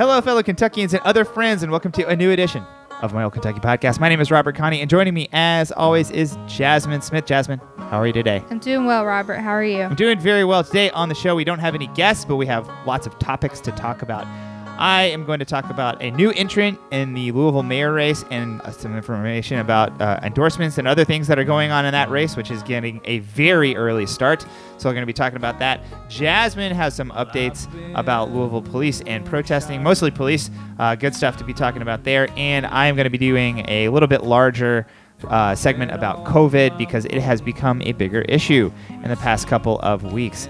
Hello, fellow Kentuckians and other friends, and welcome to a new edition of my old Kentucky podcast. My name is Robert Connie, and joining me, as always, is Jasmine Smith. Jasmine, how are you today? I'm doing well, Robert. How are you? I'm doing very well today. On the show, we don't have any guests, but we have lots of topics to talk about. I am going to talk about a new entrant in the Louisville mayor race and uh, some information about uh, endorsements and other things that are going on in that race, which is getting a very early start. So we're going to be talking about that. Jasmine has some updates about Louisville police and protesting, mostly police. Uh, good stuff to be talking about there. And I am going to be doing a little bit larger uh, segment about COVID because it has become a bigger issue in the past couple of weeks.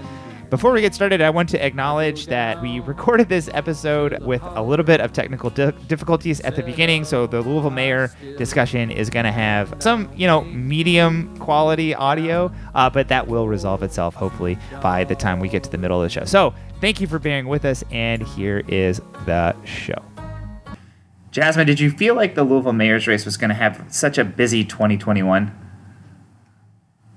Before we get started, I want to acknowledge that we recorded this episode with a little bit of technical di- difficulties at the beginning. So the Louisville mayor discussion is going to have some, you know, medium quality audio, uh, but that will resolve itself hopefully by the time we get to the middle of the show. So thank you for bearing with us, and here is the show. Jasmine, did you feel like the Louisville mayor's race was going to have such a busy 2021?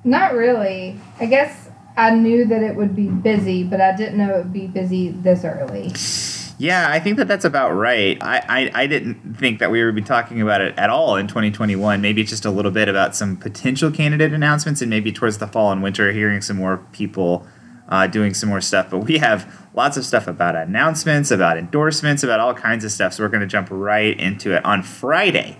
Not really. I guess I knew that it would be busy, but I didn't know it would be busy this early. Yeah, I think that that's about right. I, I, I, didn't think that we would be talking about it at all in 2021. Maybe just a little bit about some potential candidate announcements and maybe towards the fall and winter, hearing some more people uh, doing some more stuff. But we have lots of stuff about announcements, about endorsements, about all kinds of stuff. So we're going to jump right into it. On Friday,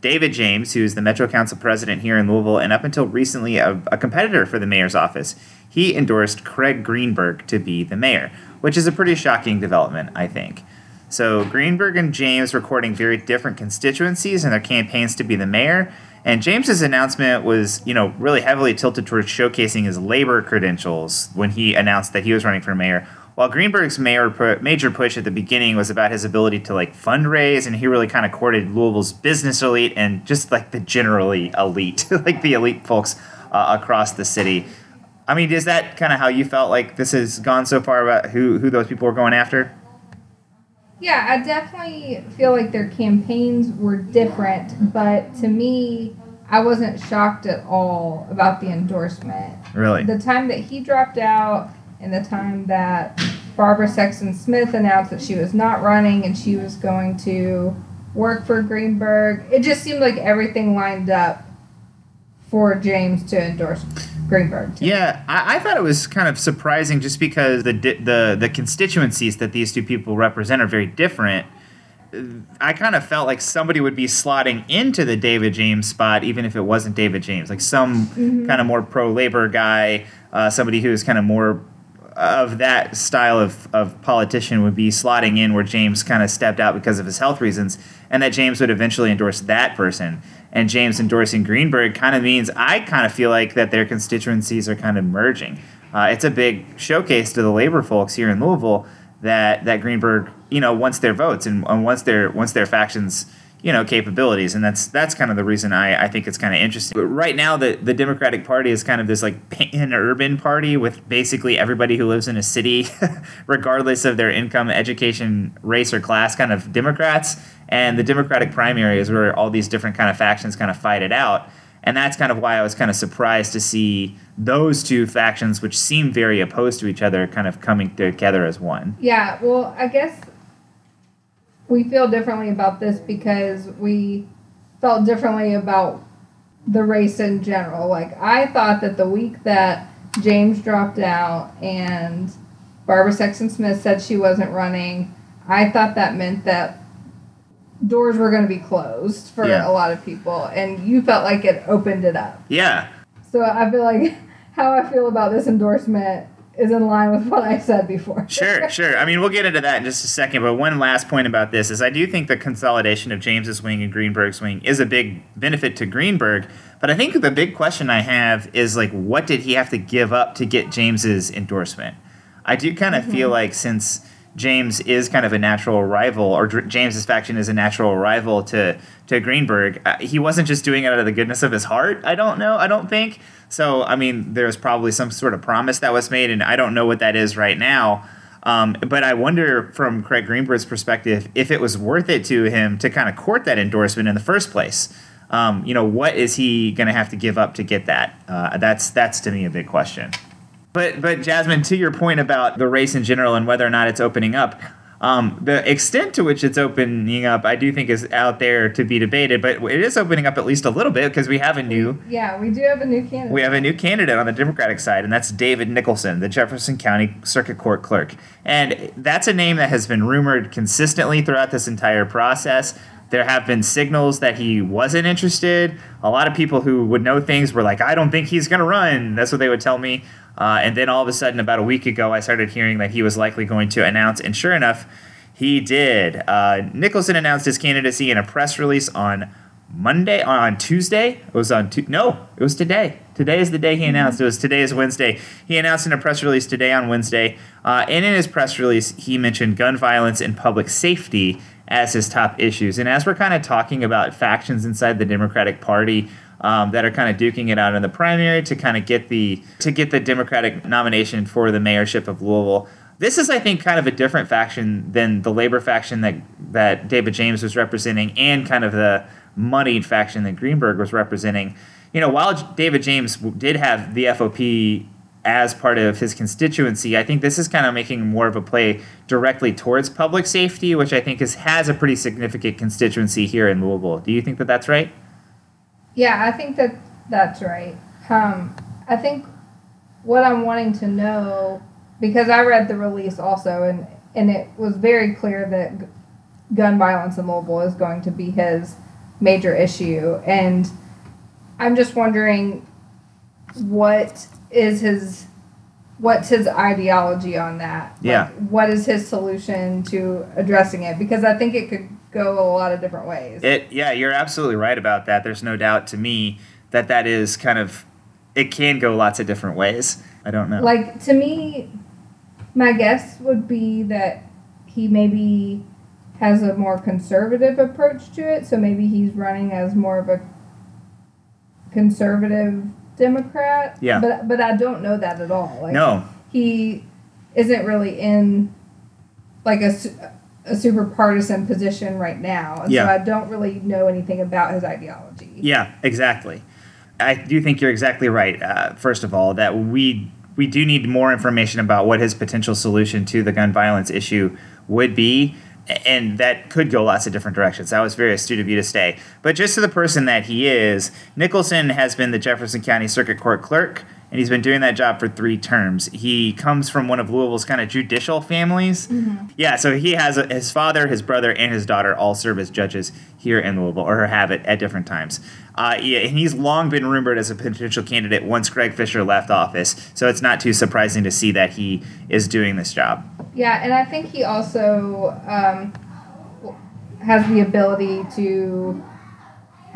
David James, who's the Metro Council president here in Louisville and up until recently a, a competitor for the mayor's office, he endorsed Craig Greenberg to be the mayor, which is a pretty shocking development, I think. So Greenberg and James recording very different constituencies in their campaigns to be the mayor. And James's announcement was, you know, really heavily tilted towards showcasing his labor credentials when he announced that he was running for mayor. While Greenberg's mayor major push at the beginning was about his ability to like fundraise, and he really kind of courted Louisville's business elite and just like the generally elite, like the elite folks uh, across the city. I mean, is that kind of how you felt like this has gone so far about who who those people were going after? Yeah, I definitely feel like their campaigns were different, but to me, I wasn't shocked at all about the endorsement. Really? The time that he dropped out and the time that Barbara Sexton Smith announced that she was not running and she was going to work for Greenberg, it just seemed like everything lined up for James to endorse Greenberg. Yeah, I, I, thought it was kind of surprising just because the the the constituencies that these two people represent are very different. I kind of felt like somebody would be slotting into the David James spot, even if it wasn't David James, like some mm-hmm. kind of more pro labor guy, uh, somebody who is kind of more of that style of, of politician would be slotting in where James kind of stepped out because of his health reasons, and that James would eventually endorse that person and James endorsing Greenberg kind of means I kind of feel like that their constituencies are kind of merging. Uh, it's a big showcase to the labor folks here in Louisville that that Greenberg, you know, wants their votes and, and once their once their factions you know capabilities and that's that's kind of the reason I, I think it's kind of interesting. But right now the, the democratic party is kind of this like pan urban party with basically everybody who lives in a city regardless of their income education race or class kind of democrats. And the democratic primary is where all these different kind of factions kind of fight it out. And that's kind of why i was kind of surprised to see those two factions which seem very opposed to each other kind of coming together as one. Yeah well i guess we feel differently about this because we felt differently about the race in general. Like I thought that the week that James dropped out and Barbara Sexton Smith said she wasn't running, I thought that meant that doors were going to be closed for yeah. a lot of people and you felt like it opened it up. Yeah. So I feel like how I feel about this endorsement is in line with what I said before. sure, sure. I mean, we'll get into that in just a second. But one last point about this is I do think the consolidation of James's wing and Greenberg's wing is a big benefit to Greenberg. But I think the big question I have is like, what did he have to give up to get James's endorsement? I do kind of mm-hmm. feel like since James is kind of a natural rival, or James's faction is a natural rival to to Greenberg, uh, he wasn't just doing it out of the goodness of his heart. I don't know. I don't think. So, I mean, there's probably some sort of promise that was made, and I don't know what that is right now. Um, but I wonder, from Craig Greenberg's perspective, if it was worth it to him to kind of court that endorsement in the first place. Um, you know, what is he going to have to give up to get that? Uh, that's that's to me a big question. But but Jasmine, to your point about the race in general and whether or not it's opening up, Um, the extent to which it's opening up, I do think, is out there to be debated. But it is opening up at least a little bit because we have a new Yeah, we do have a new candidate. we have a new candidate on the Democratic side, and that's David Nicholson, the Jefferson County Circuit Court clerk. And that's a name that has been rumored consistently throughout this entire process. There have been signals that he wasn't interested. A lot of people who would know things were like, I don't think he's going to run. That's what they would tell me. Uh, and then all of a sudden, about a week ago, I started hearing that he was likely going to announce. And sure enough, he did. Uh, Nicholson announced his candidacy in a press release on Monday on Tuesday. It was on tu- no, it was today. Today is the day he announced. It was today is Wednesday. He announced in a press release today on Wednesday. Uh, and in his press release, he mentioned gun violence and public safety as his top issues. And as we're kind of talking about factions inside the Democratic Party. Um, that are kind of duking it out in the primary to kind of get the to get the Democratic nomination for the mayorship of Louisville. This is, I think, kind of a different faction than the labor faction that that David James was representing, and kind of the moneyed faction that Greenberg was representing. You know, while David James did have the FOP as part of his constituency, I think this is kind of making more of a play directly towards public safety, which I think is has a pretty significant constituency here in Louisville. Do you think that that's right? Yeah, I think that that's right. Um, I think what I'm wanting to know because I read the release also, and and it was very clear that g- gun violence in Louisville is going to be his major issue, and I'm just wondering what is his what's his ideology on that? Like, Yeah. what is his solution to addressing it? Because I think it could go a lot of different ways. It yeah, you're absolutely right about that. There's no doubt to me that that is kind of it can go lots of different ways. I don't know. Like to me, my guess would be that he maybe has a more conservative approach to it. So maybe he's running as more of a conservative Democrat. Yeah. But but I don't know that at all. Like no, he isn't really in like a, a super partisan position right now. And Yeah. so I don't really know anything about his ideology. Yeah, exactly. I do think you're exactly right. Uh, first of all, that we we do need more information about what his potential solution to the gun violence issue would be, and that could go lots of different directions. That was very astute of you to stay. But just to the person that he is, Nicholson has been the Jefferson County Circuit Court clerk, and he's been doing that job for three terms. He comes from one of Louisville's kind of judicial families. Yeah, so he has a, his father, his brother, and his daughter all serve as judges here in Louisville, or have it at different times. Uh, yeah, and he's long been rumored as a potential candidate once Greg Fisher left office, so it's not too surprising to see that he is doing this job. Yeah, and I think he also um, has the ability to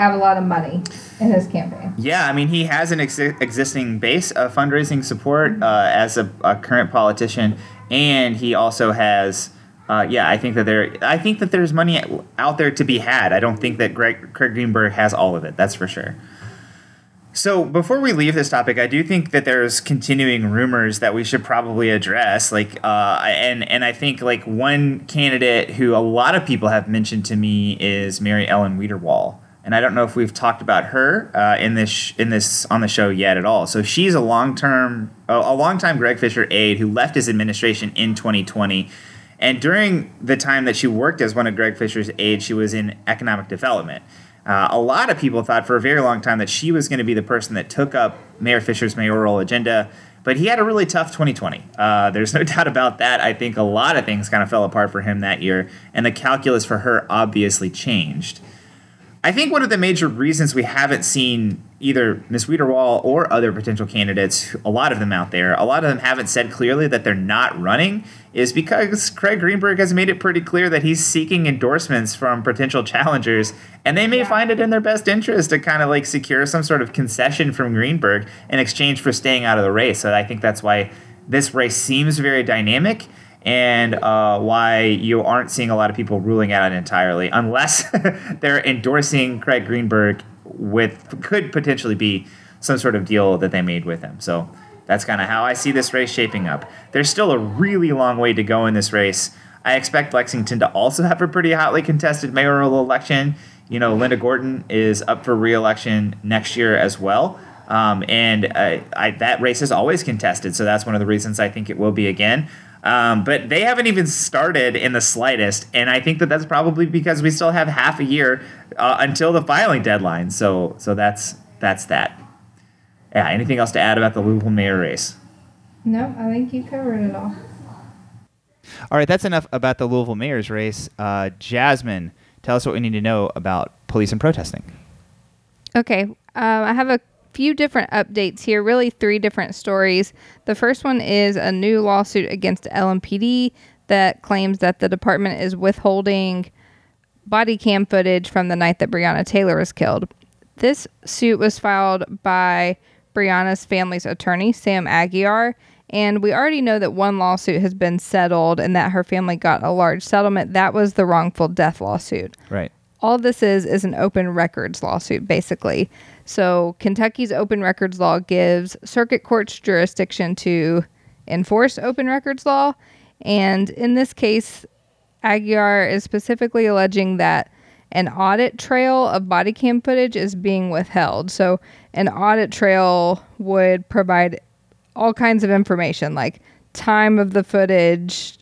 have a lot of money in his campaign. Yeah, I mean, he has an ex- existing base of fundraising support uh, as a, a current politician, and he also has. Uh, yeah, I think that there. I think that there's money out there to be had. I don't think that Greg, Craig Greenberg has all of it. That's for sure. So before we leave this topic, I do think that there's continuing rumors that we should probably address. Like, uh, and and I think like one candidate who a lot of people have mentioned to me is Mary Ellen Wiederwohl, and I don't know if we've talked about her uh, in this sh- in this on the show yet at all. So she's a long term, a, long time Greg Fisher aide who left his administration in 2020. And during the time that she worked as one of Greg Fisher's aides, she was in economic development. Uh, a lot of people thought for a very long time that she was going to be the person that took up Mayor Fisher's mayoral agenda, but he had a really tough 2020. Uh, there's no doubt about that. I think a lot of things kind of fell apart for him that year, and the calculus for her obviously changed. I think one of the major reasons we haven't seen either Ms. Wiederwohl or other potential candidates, a lot of them out there, a lot of them haven't said clearly that they're not running, is because Craig Greenberg has made it pretty clear that he's seeking endorsements from potential challengers, and they may Yeah. find it in their best interest to kind of like secure some sort of concession from Greenberg in exchange for staying out of the race. So I think that's why this race seems very dynamic and uh, why you aren't seeing a lot of people ruling out entirely, unless they're endorsing Craig Greenberg with could potentially be some sort of deal that they made with him. So that's kind of how I see this race shaping up. There's still a really long way to go in this race. I expect Lexington to also have a pretty hotly contested mayoral election. You know, Linda Gorton is up for reelection next year as well. Um, and uh, I, that race is always contested, so that's one of the reasons I think it will be again. Um, but they haven't even started in the slightest, and I think that that's probably because we still have half a year uh, until the filing deadline. So, so that's that's that. Yeah. Anything else to add about the Louisville mayor race? No, I think you covered it all. All right, that's enough about the Louisville mayor's race. Uh, Jasmine, tell us what we need to know about police and protesting. Okay, um, I have a few different updates here, really three different stories. The first one is a new lawsuit against LMPD that claims that the department is withholding body cam footage from the night that Breonna Taylor was killed. This suit was filed by Breonna's family's attorney, Sam Aguiar, and we already know that one lawsuit has been settled and that her family got a large settlement. That was the wrongful death lawsuit Right. all this is is an open records lawsuit basically so kentucky's open records law gives circuit courts jurisdiction to enforce open records law. And in this case aguiar is specifically alleging that an audit trail of body cam footage is being withheld. So an audit trail would provide all kinds of information like time of the footage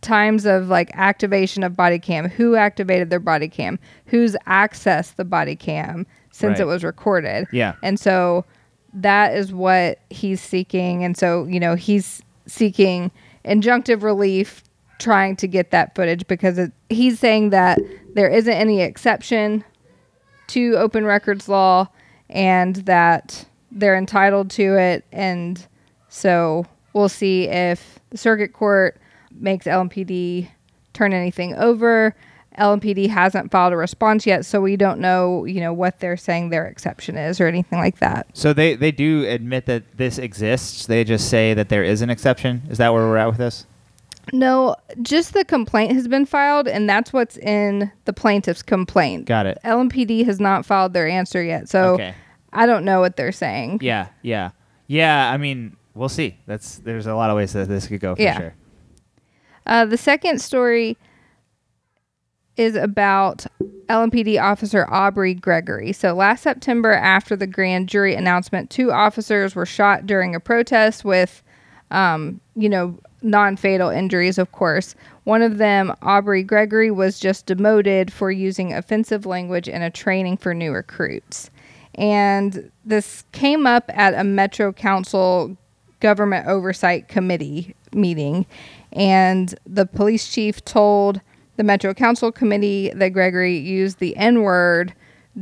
times of like activation of body cam, who activated their body cam, who's accessed the body cam since Right. it was recorded. Yeah. And so that is what he's seeking. And so, you know, he's seeking injunctive relief trying to get that footage because it, he's saying that there isn't any exception to open records law and that they're entitled to it and so we'll see if the circuit court makes LMPD turn anything over. LMPD hasn't filed a response yet, so we don't know, you know, what they're saying their exception is or anything like that. So they, they do admit that this exists. They just say that there is an exception. Is that where we're at with this? No, just the complaint has been filed, and that's what's in the plaintiff's complaint. Got it. LMPD has not filed their answer yet, so Okay. I don't know what they're saying. Yeah, yeah, yeah. I mean, we'll see. That's there's a lot of ways that this could go for Yeah. sure. Uh, the second story is about LMPD officer Aubrey Gregory. So last September, after the grand jury announcement, two officers were shot during a protest with, um, you know, non-fatal injuries. Of course, one of them, Aubrey Gregory, was just demoted for using offensive language in a training for new recruits. And this came up at a Metro Council government oversight committee meeting and the police chief told the metro council committee that gregory used the n-word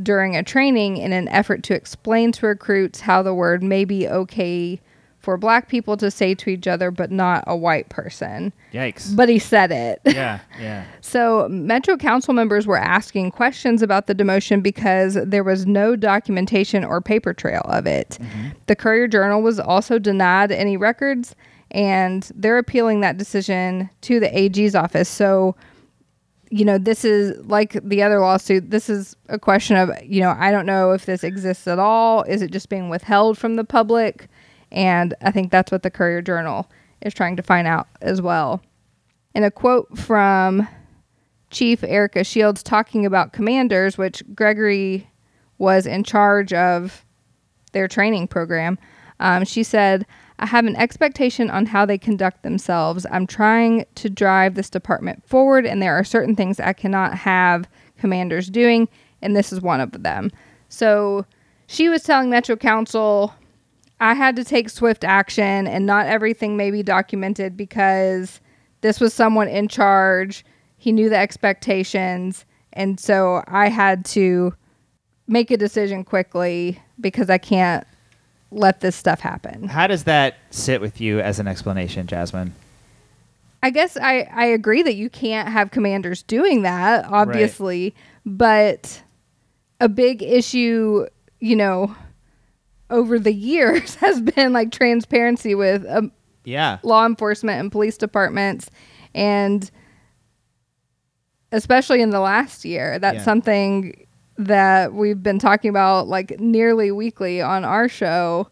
during a training in an effort to explain to recruits how the word may be okay for black people to say to each other but not a white person Yikes. but he said it yeah, yeah. so, Metro Council members were asking questions about the demotion because there was no documentation or paper trail of it. Mm-hmm. The Courier Journal was also denied any records, and they're appealing that decision to the AG's office. So, you know, this is like the other lawsuit. This is a question of, you know, I don't know if this exists at all. Is it just being withheld from the public? And I think that's what the Courier Journal is trying to find out as well. And a quote from Chief Erika Shields talking about commanders, which Gregory was in charge of their training program. Um, she said, I have an expectation on how they conduct themselves. I'm trying to drive this department forward, and there are certain things I cannot have commanders doing, and this is one of them. So she was telling Metro Council, I had to take swift action, and not everything may be documented because this was someone in charge. He knew the expectations. And so I had to make a decision quickly because I can't let this stuff happen. How does that sit with you as an explanation, Jasmine? I guess I, I agree that you can't have commanders doing that, obviously, but a big issue, you know, over the years has been like transparency with um, Yeah. law enforcement and police departments and especially in the last year that's Yeah. something that we've been talking about like nearly weekly on our show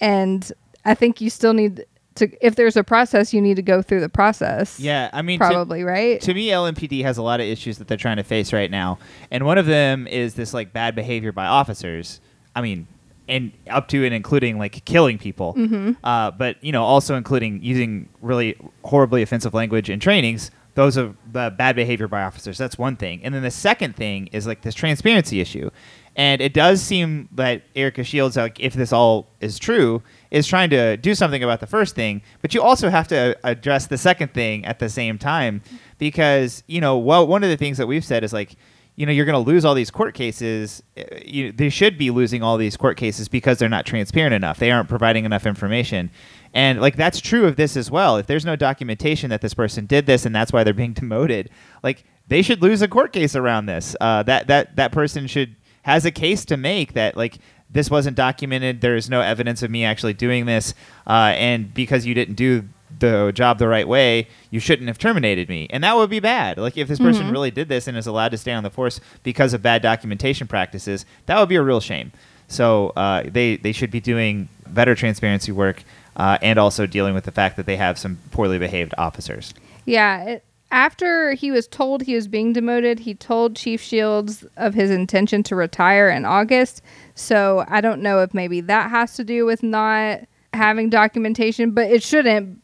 and i think you still need to if there's a process you need to go through the process Yeah, I mean, to- probably right to me, LMPD has a lot of issues that they're trying to face right now, and one of them is this like bad behavior by officers. I mean, and up to and including like killing people. Mm-hmm. Uh, but you know, also including using really horribly offensive language in trainings. Those are the bad behavior by officers. That's one thing. And then the second thing is like this transparency issue. And it does seem that Erika Shields, like if this all is true, is trying to do something about the first thing. But you also have to address the second thing at the same time, because you know, well, one of the things that we've said is like, you know, you're going to lose all these court cases. Uh, You, they should be losing all these court cases because they're not transparent enough. They aren't providing enough information. And like that's true of this as well. If there's no documentation that this person did this and that's why they're being demoted, like they should lose a court case around this. Uh, that that that person should has a case to make that like this wasn't documented. There is no evidence of me actually doing this, uh, and because you didn't do the job the right way, you shouldn't have terminated me. And that would be bad. Like if this person really did this and is allowed to stay on the force because of bad documentation practices, that would be a real shame. So uh, they they should be doing better transparency work uh, and also dealing with the fact that they have some poorly behaved officers. Yeah. It, after he was told he was being demoted, he told Chief Shields of his intention to retire in August. So I don't know if maybe that has to do with not having documentation, but it shouldn't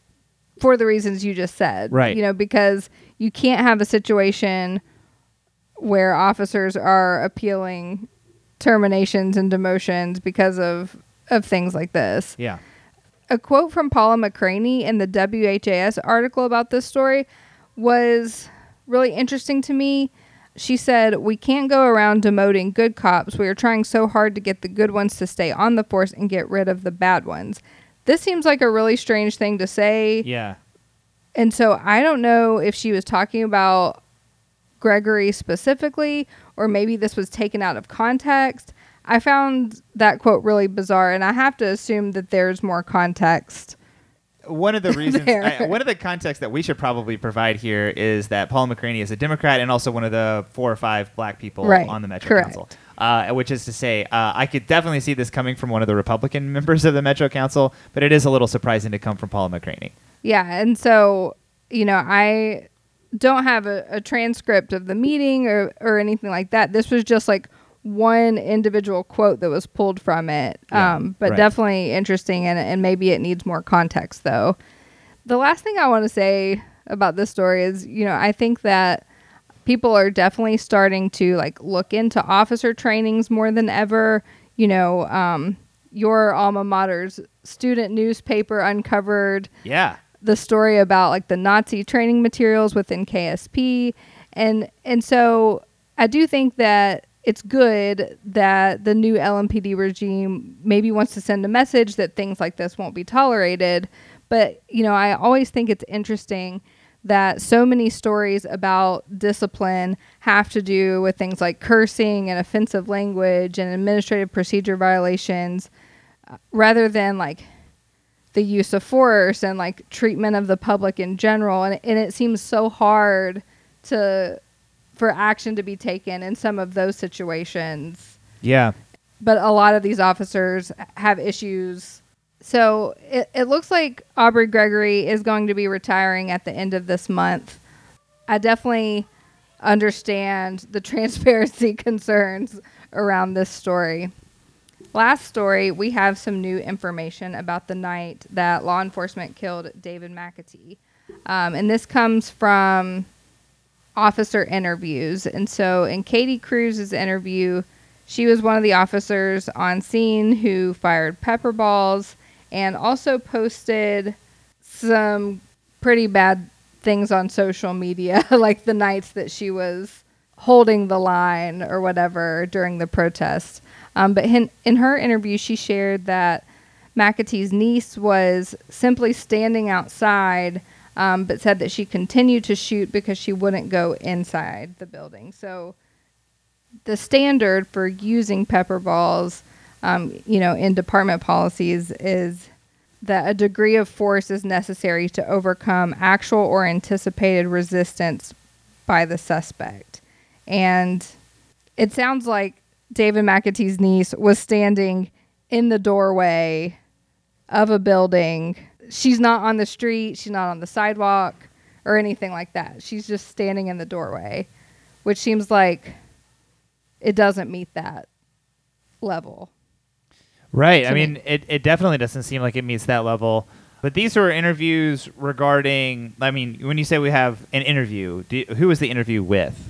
for the reasons you just said. Right. You know, because you can't have a situation where officers are appealing terminations and demotions because of of things like this Yeah. A quote from Paula McCraney in the WHAS article about this story was really interesting to me. She said, We can't go around demoting good cops. We are trying so hard to get the good ones to stay on the force and get rid of the bad ones. This seems like a really strange thing to say. Yeah. And so I don't know if she was talking about Gregory specifically, or maybe this was taken out of context. I found that quote really bizarre, and I have to assume that there's more context. one of the reasons I, one of the contexts that we should probably provide here is that Paul McCraney is a Democrat and also one of the four or five black people Right. on the Metro Correct. Council. Uh, which is to say, uh, I could definitely see this coming from one of the Republican members of the Metro Council, but it is a little surprising to come from Paul McCraney. Yeah, and so you know, I don't have a, a transcript of the meeting or or anything like that. This was just like one individual quote that was pulled from it. Yeah, um, but right. definitely interesting, and and maybe it needs more context though. The last thing I want to say about this story is, you know, I think that people are definitely starting to like look into officer trainings more than ever. You know, um, your alma mater's student newspaper uncovered Yeah. the story about like the Nazi training materials within KSP and and so I do think that it's good that the new LMPD regime maybe wants to send a message that things like this won't be tolerated. But you know I always think it's interesting that so many stories about discipline have to do with things like cursing and offensive language and administrative procedure violations uh, rather than like the use of force and like treatment of the public in general. And, and it seems so hard to for action to be taken in some of those situations Yeah. but a lot of these officers have issues so it, it looks like aubrey gregory is going to be retiring at the end of this month i definitely understand the transparency concerns around this story Last story, we have some new information about the night that law enforcement killed David McAtee. Um, and this comes from officer interviews. And so, in Katie Crews's interview, she was one of the officers on scene who fired pepper balls and also posted some pretty bad things on social media, like the nights that she was holding the line or whatever during the protest. Um, but in, in her interview, she shared that McAtee's niece was simply standing outside, um, but said that she continued to shoot because she wouldn't go inside the building. So the standard for using pepper balls, um, you know, in department policies is that a degree of force is necessary to overcome actual or anticipated resistance by the suspect. And it sounds like David McAtee's niece was standing in the doorway of a building. She's not on the street, she's not on the sidewalk or anything like that. She's just standing in the doorway, which seems like it doesn't meet that level. Right. I me. mean, it, it definitely doesn't seem like it meets that level. But these were interviews regarding. I mean, when you say we have an interview, do, who was the interview with?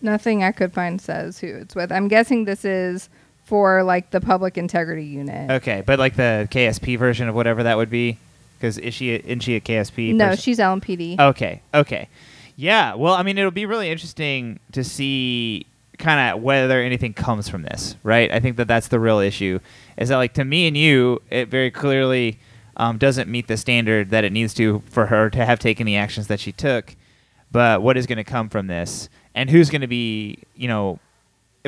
Nothing I could find says who it's with. I'm guessing this is for like the public integrity unit. Okay, but like the KSP version of whatever that would be, because is she isn't she a KSP? no, person? she's LMPD. Okay, okay. Yeah, well, I mean, it'll be really interesting to see kind of whether anything comes from this, right? I think that that's the real issue. Is that like to me and you, it very clearly um, doesn't meet the standard that it needs to for her to have taken the actions that she took. But what is going to come from this, and who's going to be, you know,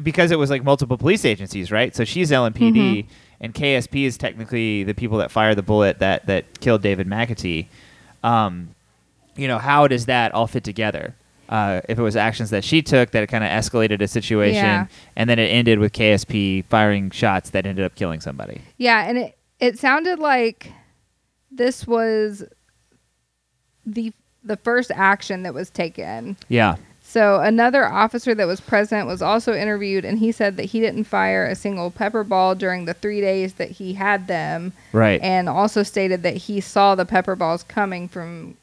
because it was like multiple police agencies, right? So she's LMPD, Mhm. And KSP is technically the people that fired the bullet that that killed David McAtee. Um, you know, how does that all fit together? Uh, if it was actions that she took that kind of escalated a situation, Yeah. and then it ended with KSP firing shots that ended up killing somebody. Yeah, and it it sounded like this was the the first action that was taken. Yeah. So another officer that was present was also interviewed, and he said that he didn't fire a single pepper ball during the three days that he had them, Right. and also stated that he saw the pepper balls coming from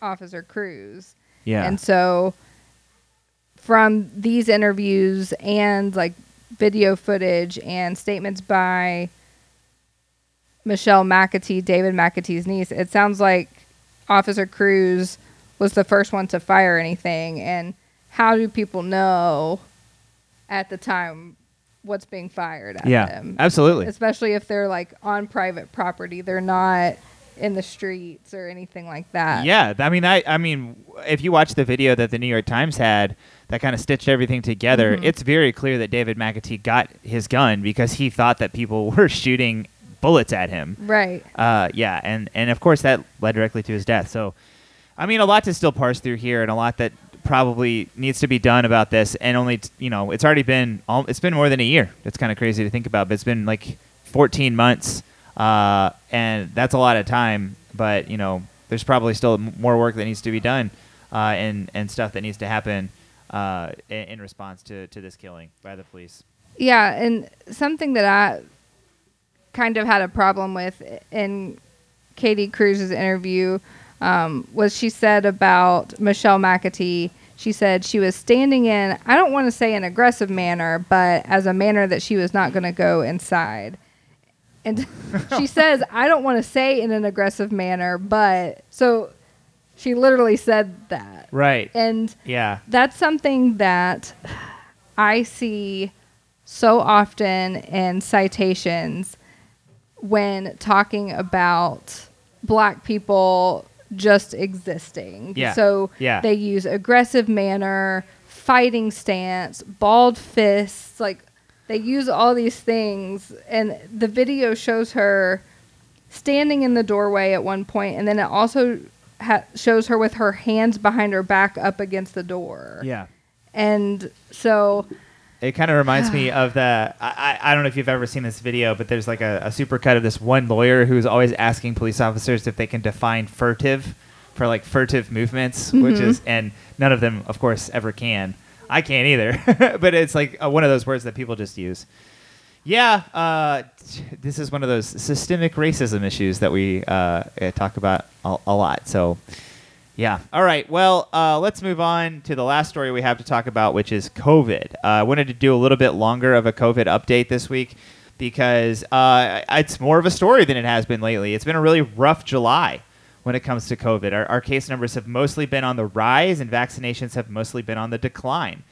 Officer Crews. yeah. And so from these interviews and like video footage and statements by Machelle McAtee, David McAtee's niece, it sounds like Officer Crews was the first one to fire anything. And how do people know at the time what's being fired at yeah. them? Absolutely. Especially if they're like on private property. They're not in the streets or anything like that. Yeah, I mean, I, I mean, if you watch the video that the New York Times had that kind of stitched everything together, Mhm. it's very clear that David McAtee got his gun because he thought that people were shooting bullets at him. Right. Uh, yeah, and and of course that led directly to his death. So, I mean, a lot to still parse through here, and a lot that probably needs to be done about this. And only, t- you know, it's already been al- it's been more than a year. It's kind of crazy to think about, but it's been like 14 months, uh, and that's a lot of time. But you know, there's probably still more work that needs to be done, uh, and and stuff that needs to happen uh, in, in response to to this killing by the police. Yeah, and something that I kind of had a problem with in Katie Crews's interview um, was she said about Machelle McAtee. She said she was standing in, I don't want to say an aggressive manner, but as a manner that she was not going to go inside. And she says, I don't want to say in an aggressive manner, but so she literally said that. Right. And Yeah. that's something that I see so often in citations when talking about black people just existing. Yeah. So Yeah. they use aggressive manner, fighting stance, balled fists, like they use all these things and the video shows her standing in the doorway at one point and then it also ha- shows her with her hands behind her back up against the door. Yeah. And so It kind of reminds me of the. I, I don't know if you've ever seen this video, but there's like a, a super cut of this one lawyer who's always asking police officers if they can define furtive for like furtive movements, which Mhm. is, and none of them, of course, ever can. I can't either, but it's like uh, one of those words that people just use. Yeah, uh, t- this is one of those systemic racism issues that we uh, uh, talk about a, a lot. So, yeah. All right. Well, uh, let's move on to the last story we have to talk about, which is COVID. Uh, I wanted to do a little bit longer of a COVID update this week because uh, it's more of a story than it has been lately. It's been a really rough July when it comes to COVID. Our, our case numbers have mostly been on the rise, and vaccinations have mostly been on the decline.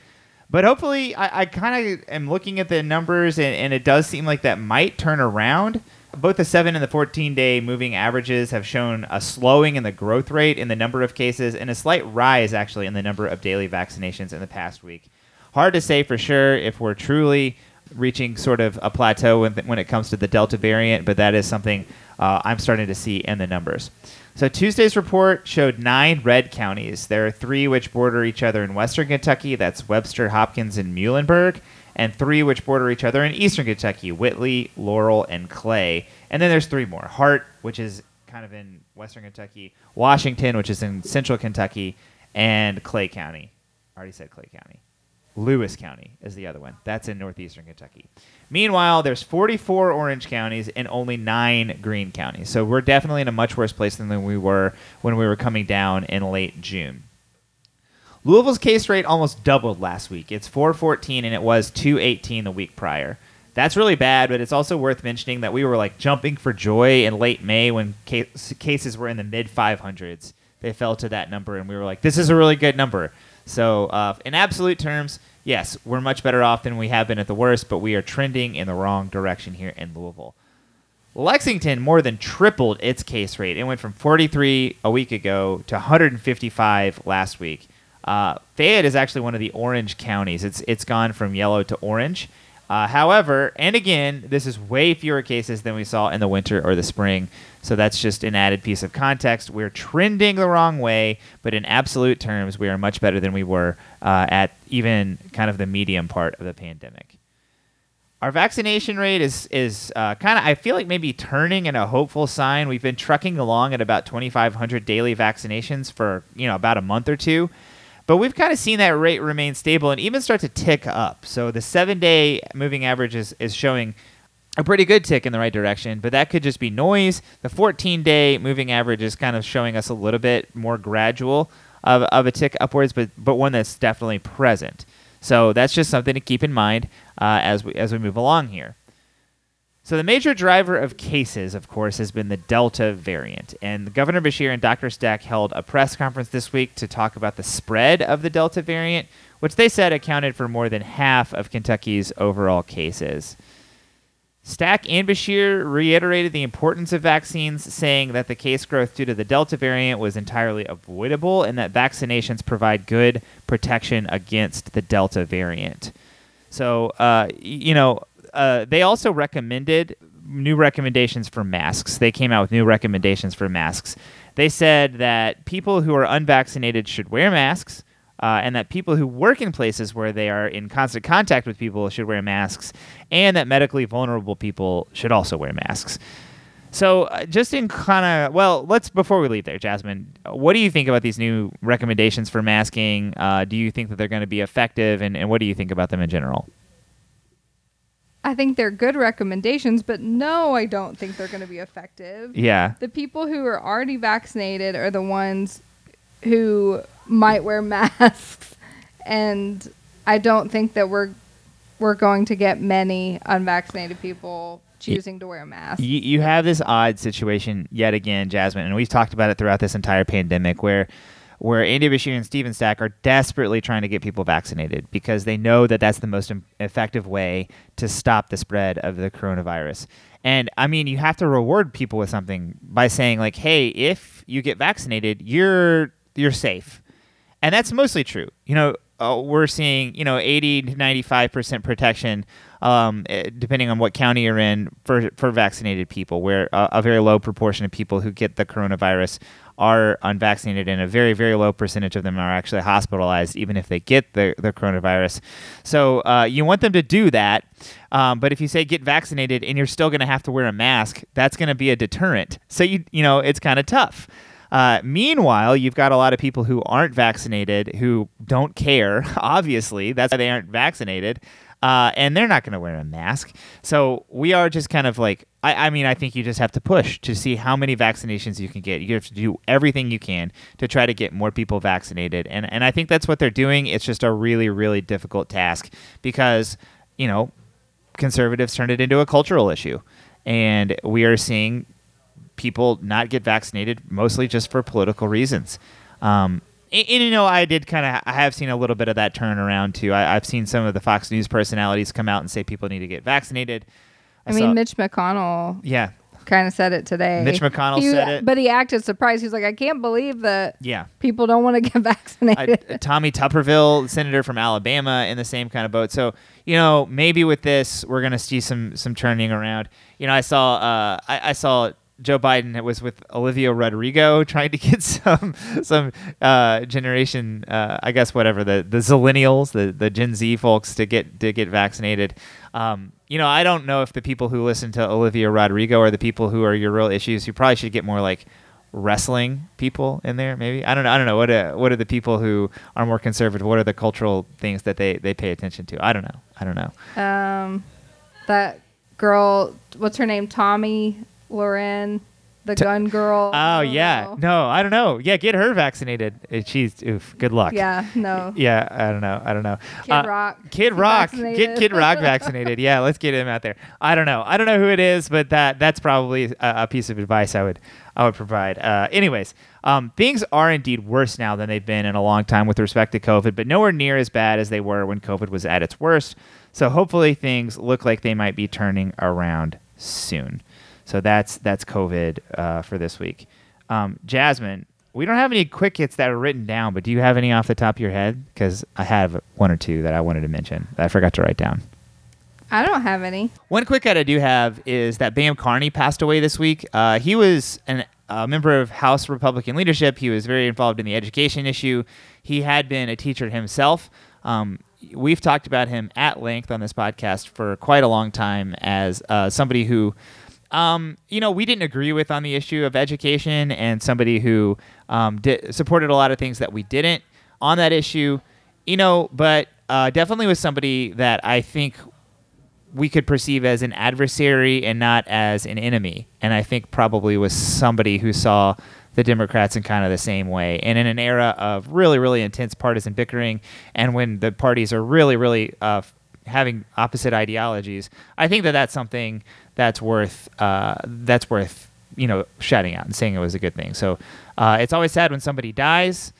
But hopefully, I, I kind of am looking at the numbers, and, and it does seem like that might turn around. Both the 7 and the 14 day moving averages have shown a slowing in the growth rate in the number of cases and a slight rise, actually, in the number of daily vaccinations in the past week. Hard to say for sure if we're truly reaching sort of a plateau when, it comes to the Delta variant, but that is something uh, I'm starting to see in the numbers. So Tuesday's report showed nine red counties. There are three which border each other in western Kentucky. That's Webster, Hopkins, and Muhlenberg. And three which border each other in eastern Kentucky. Whitley, Laurel, and Clay. And then there's three more. Hart, which is kind of in western Kentucky. Washington, which is in central Kentucky. And Clay County. I already said Clay County. Lewis County is the other one. That's in northeastern Kentucky. Meanwhile, there's 44 orange counties and only nine green counties. So we're definitely in a much worse place than we were when we were coming down in late June. Louisville's case rate almost doubled last week. It's 414 and it was 218 the week prior. That's really bad, but it's also worth mentioning that we were like jumping for joy in late May when case, cases were in the mid 500s. They fell to that number, and we were like, this is a really good number. So, uh, in absolute terms, yes, we're much better off than we have been at the worst, but we are trending in the wrong direction here in Louisville. Lexington more than tripled its case rate. It went from 43 a week ago to 155 last week. Uh, Fayette is actually one of the orange counties. It's it's gone from yellow to orange. Uh, however, and again, this is way fewer cases than we saw in the winter or the spring. So that's just an added piece of context. We're trending the wrong way, but in absolute terms, we are much better than we were uh, at even kind of the medium part of the pandemic. Our vaccination rate is is uh, kind of I feel like maybe turning in a hopeful sign. We've been trucking along at about 2,500 daily vaccinations for you know about a month or two. But we've kind of seen that rate remain stable and even start to tick up. So the seven day moving average is, is showing a pretty good tick in the right direction, but that could just be noise. The 14 day moving average is kind of showing us a little bit more gradual of, of a tick upwards, but, but one that's definitely present. So that's just something to keep in mind uh, as, we, as we move along here. So the major driver of cases, of course, has been the Delta variant. And Governor Beshear and Dr. Stack held a press conference this week to talk about the spread of the Delta variant, which they said accounted for more than half of Kentucky's overall cases. Stack and Beshear reiterated the importance of vaccines, saying that the case growth due to the Delta variant was entirely avoidable and that vaccinations provide good protection against the Delta variant. So, uh, you know, uh, they also recommended new recommendations for masks. They came out with new recommendations for masks. They said that people who are unvaccinated should wear masks. Uh, and that people who work in places where they are in constant contact with people should wear masks, and that medically vulnerable people should also wear masks. So, uh, just in kind of, well, let's, before we leave there, Jasmine, what do you think about these new recommendations for masking? Uh, do you think that they're going to be effective, and, and what do you think about them in general? I think they're good recommendations, but no, I don't think they're going to be effective. Yeah. The people who are already vaccinated are the ones who might wear masks, and I don't think that we're we're going to get many unvaccinated people choosing to wear a mask. You, you have this odd situation yet again, Jasmine, and we've talked about it throughout this entire pandemic where where Andy Beshear and Steven Stack are desperately trying to get people vaccinated because they know that that's the most effective way to stop the spread of the coronavirus. And I mean, you have to reward people with something by saying like, "Hey, if you get vaccinated, you're you're safe." And that's mostly true. You know, uh, we're seeing, you know, 80 to 95% protection um, eh, depending on what county you're in for for vaccinated people, where a very low proportion of people who get the coronavirus are unvaccinated, and a very, very low percentage of them are actually hospitalized, even if they get the, the coronavirus. So uh, you want them to do that. Um, but if you say get vaccinated and you're still going to have to wear a mask, that's going to be a deterrent. So you you know it's kind of tough. Uh, meanwhile, you've got a lot of people who aren't vaccinated who don't care. Obviously, that's why they aren't vaccinated uh, and they're not going to wear a mask. So we are just kind of like, I, I, mean, I think you just have to push to see how many vaccinations you can get. You have to do everything you can to try to get more people vaccinated, and and I think that's what they're doing. It's just a really really difficult task because you know conservatives turned it into a cultural issue, and we are seeing people not get vaccinated mostly just for political reasons. Um, and, and, you know, I did kind of, I have seen a little bit of that turn around too. I, have seen some of the Fox News personalities come out and say people need to get vaccinated. I, I mean, saw, Mitch McConnell. Yeah. Kind of said it today. Mitch McConnell he, said it, but he acted surprised. He's like, "I can't believe that. Yeah, people don't want to get vaccinated." I, Tommy Tuberville, senator from Alabama, in the same kind of boat. So you know, maybe with this, we're gonna see some some turning around. You know, I saw uh, I, I saw Joe Biden was with Olivia Rodrigo trying to get some some uh, generation, uh, I guess whatever the the Zillennials, the the Gen Z folks to get to get vaccinated. Um, you know, I don't know if the people who listen to Olivia Rodrigo are the people who are your real issues. You probably should get more like wrestling people in there. Maybe I don't know. I don't know what are, what are the people who are more conservative. What are the cultural things that they they pay attention to? I don't know. I don't know. Um, that girl, what's her name? Tomi Lahren, the T- gun girl. Oh yeah, know. no, I don't know. Yeah, get her vaccinated. Uh, She's oof. Good luck. Yeah, no. Yeah, I don't know. I don't know. Kid Uh, Rock. Kid Rock. vaccinated. Get Kid Rock vaccinated. Yeah, let's get him out there. I don't know. I don't know who it is, but that that's probably a, a piece of advice I would I would provide. Uh, anyways, um, things are indeed worse now than they've been in a long time with respect to COVID, but nowhere near as bad as they were when COVID was at its worst. So hopefully things look like they might be turning around soon. So that's that's COVID uh, for this week. Um, Jasmine, we don't have any quick hits that are written down, but do you have any off the top of your head? Because I have one or two that I wanted to mention that I forgot to write down. I don't have any. One quick hit I do have is that Bam Carney passed away this week. Uh, he was an, a member of House Republican leadership. He was very involved in the education issue. He had been a teacher himself. Um, we've talked about him at length on this podcast for quite a long time as uh, somebody who um, you know, we didn't agree with on the issue of education, and somebody who um, di- supported a lot of things that we didn't on that issue. You know, but uh, definitely was somebody that I think we could perceive as an adversary and not as an enemy. And I think probably was somebody who saw the Democrats in kind of the same way. And in an era of really, really intense partisan bickering, and when the parties are really, really uh, having opposite ideologies, I think that that's something that's worth uh, that's worth you know shouting out and saying it was a good thing. So uh, it's always sad when somebody dies,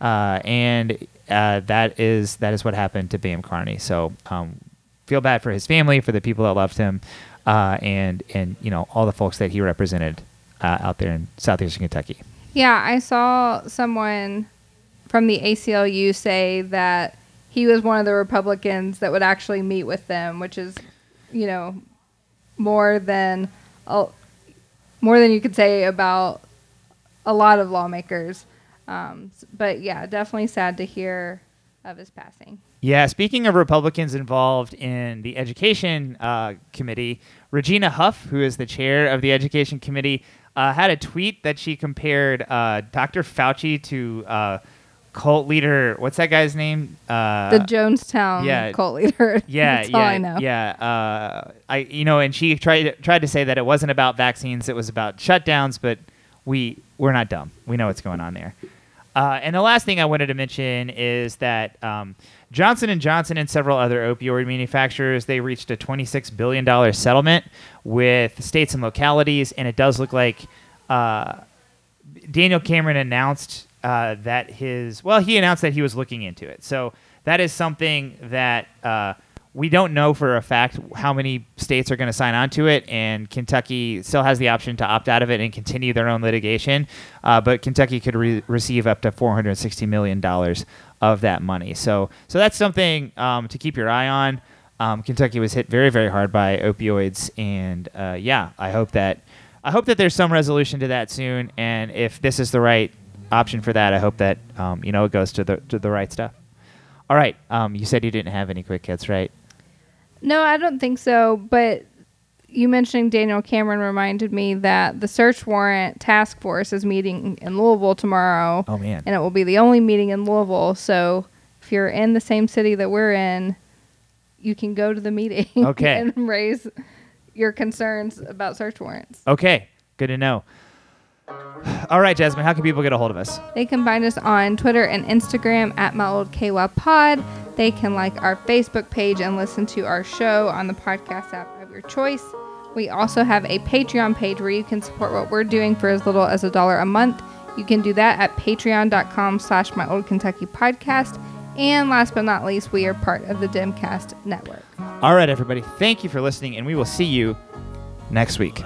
uh, and uh, that is that is what happened to Bam Carney. So um, feel bad for his family, for the people that loved him, uh, and and you know all the folks that he represented uh, out there in southeastern Kentucky. Yeah, I saw someone from the ACLU say that he was one of the Republicans that would actually meet with them, which is, you know, more than uh, more than you could say about a lot of lawmakers. Um, but yeah, definitely sad to hear of his passing. Yeah, speaking of Republicans involved in the Education uh, Committee, Regina Huff, who is the chair of the Education Committee, uh, had a tweet that she compared uh, Dr. Fauci to uh, cult leader. What's that guy's name? Uh, The Jonestown yeah. cult leader. yeah, That's yeah, all I know. yeah. Uh, I, you know, and she tried tried to say that it wasn't about vaccines; it was about shutdowns. But we we're not dumb. We know what's going on there. Uh, and the last thing I wanted to mention is that um, Johnson and Johnson and several other opioid manufacturers they reached a 26 billion dollar settlement with states and localities, and it does look like uh, Daniel Cameron announced uh, that his well, he announced that he was looking into it. So that is something that uh, we don't know for a fact how many states are going to sign on to it, and Kentucky still has the option to opt out of it and continue their own litigation. Uh, but Kentucky could re- receive up to 460 million dollars of that money. So so that's something um, to keep your eye on. Um, Kentucky was hit very very hard by opioids, and uh, yeah, I hope that. I hope that there's some resolution to that soon, and if this is the right option for that, I hope that um, you know it goes to the to the right stuff. All right, um, you said you didn't have any quick hits, right? No, I don't think so. But you mentioning Daniel Cameron reminded me that the search warrant task force is meeting in Louisville tomorrow. Oh man, And it will be the only meeting in Louisville. So if you're in the same city that we're in, you can go to the meeting Okay. and raise your concerns about search warrants. okay, good to know. All right, Jasmine, how can people get a hold of us? They can find us on Twitter and Instagram at my old KY pod. They can like our Facebook page and listen to our show on the podcast app of your choice. We also have a Patreon page where you can support what we're doing for as little as a dollar a month. You can do that at patreon.com slash my old Kentucky podcast. And last but not least, we are part of the DemCast network. All right, everybody, thank you for listening, and we will see you next week.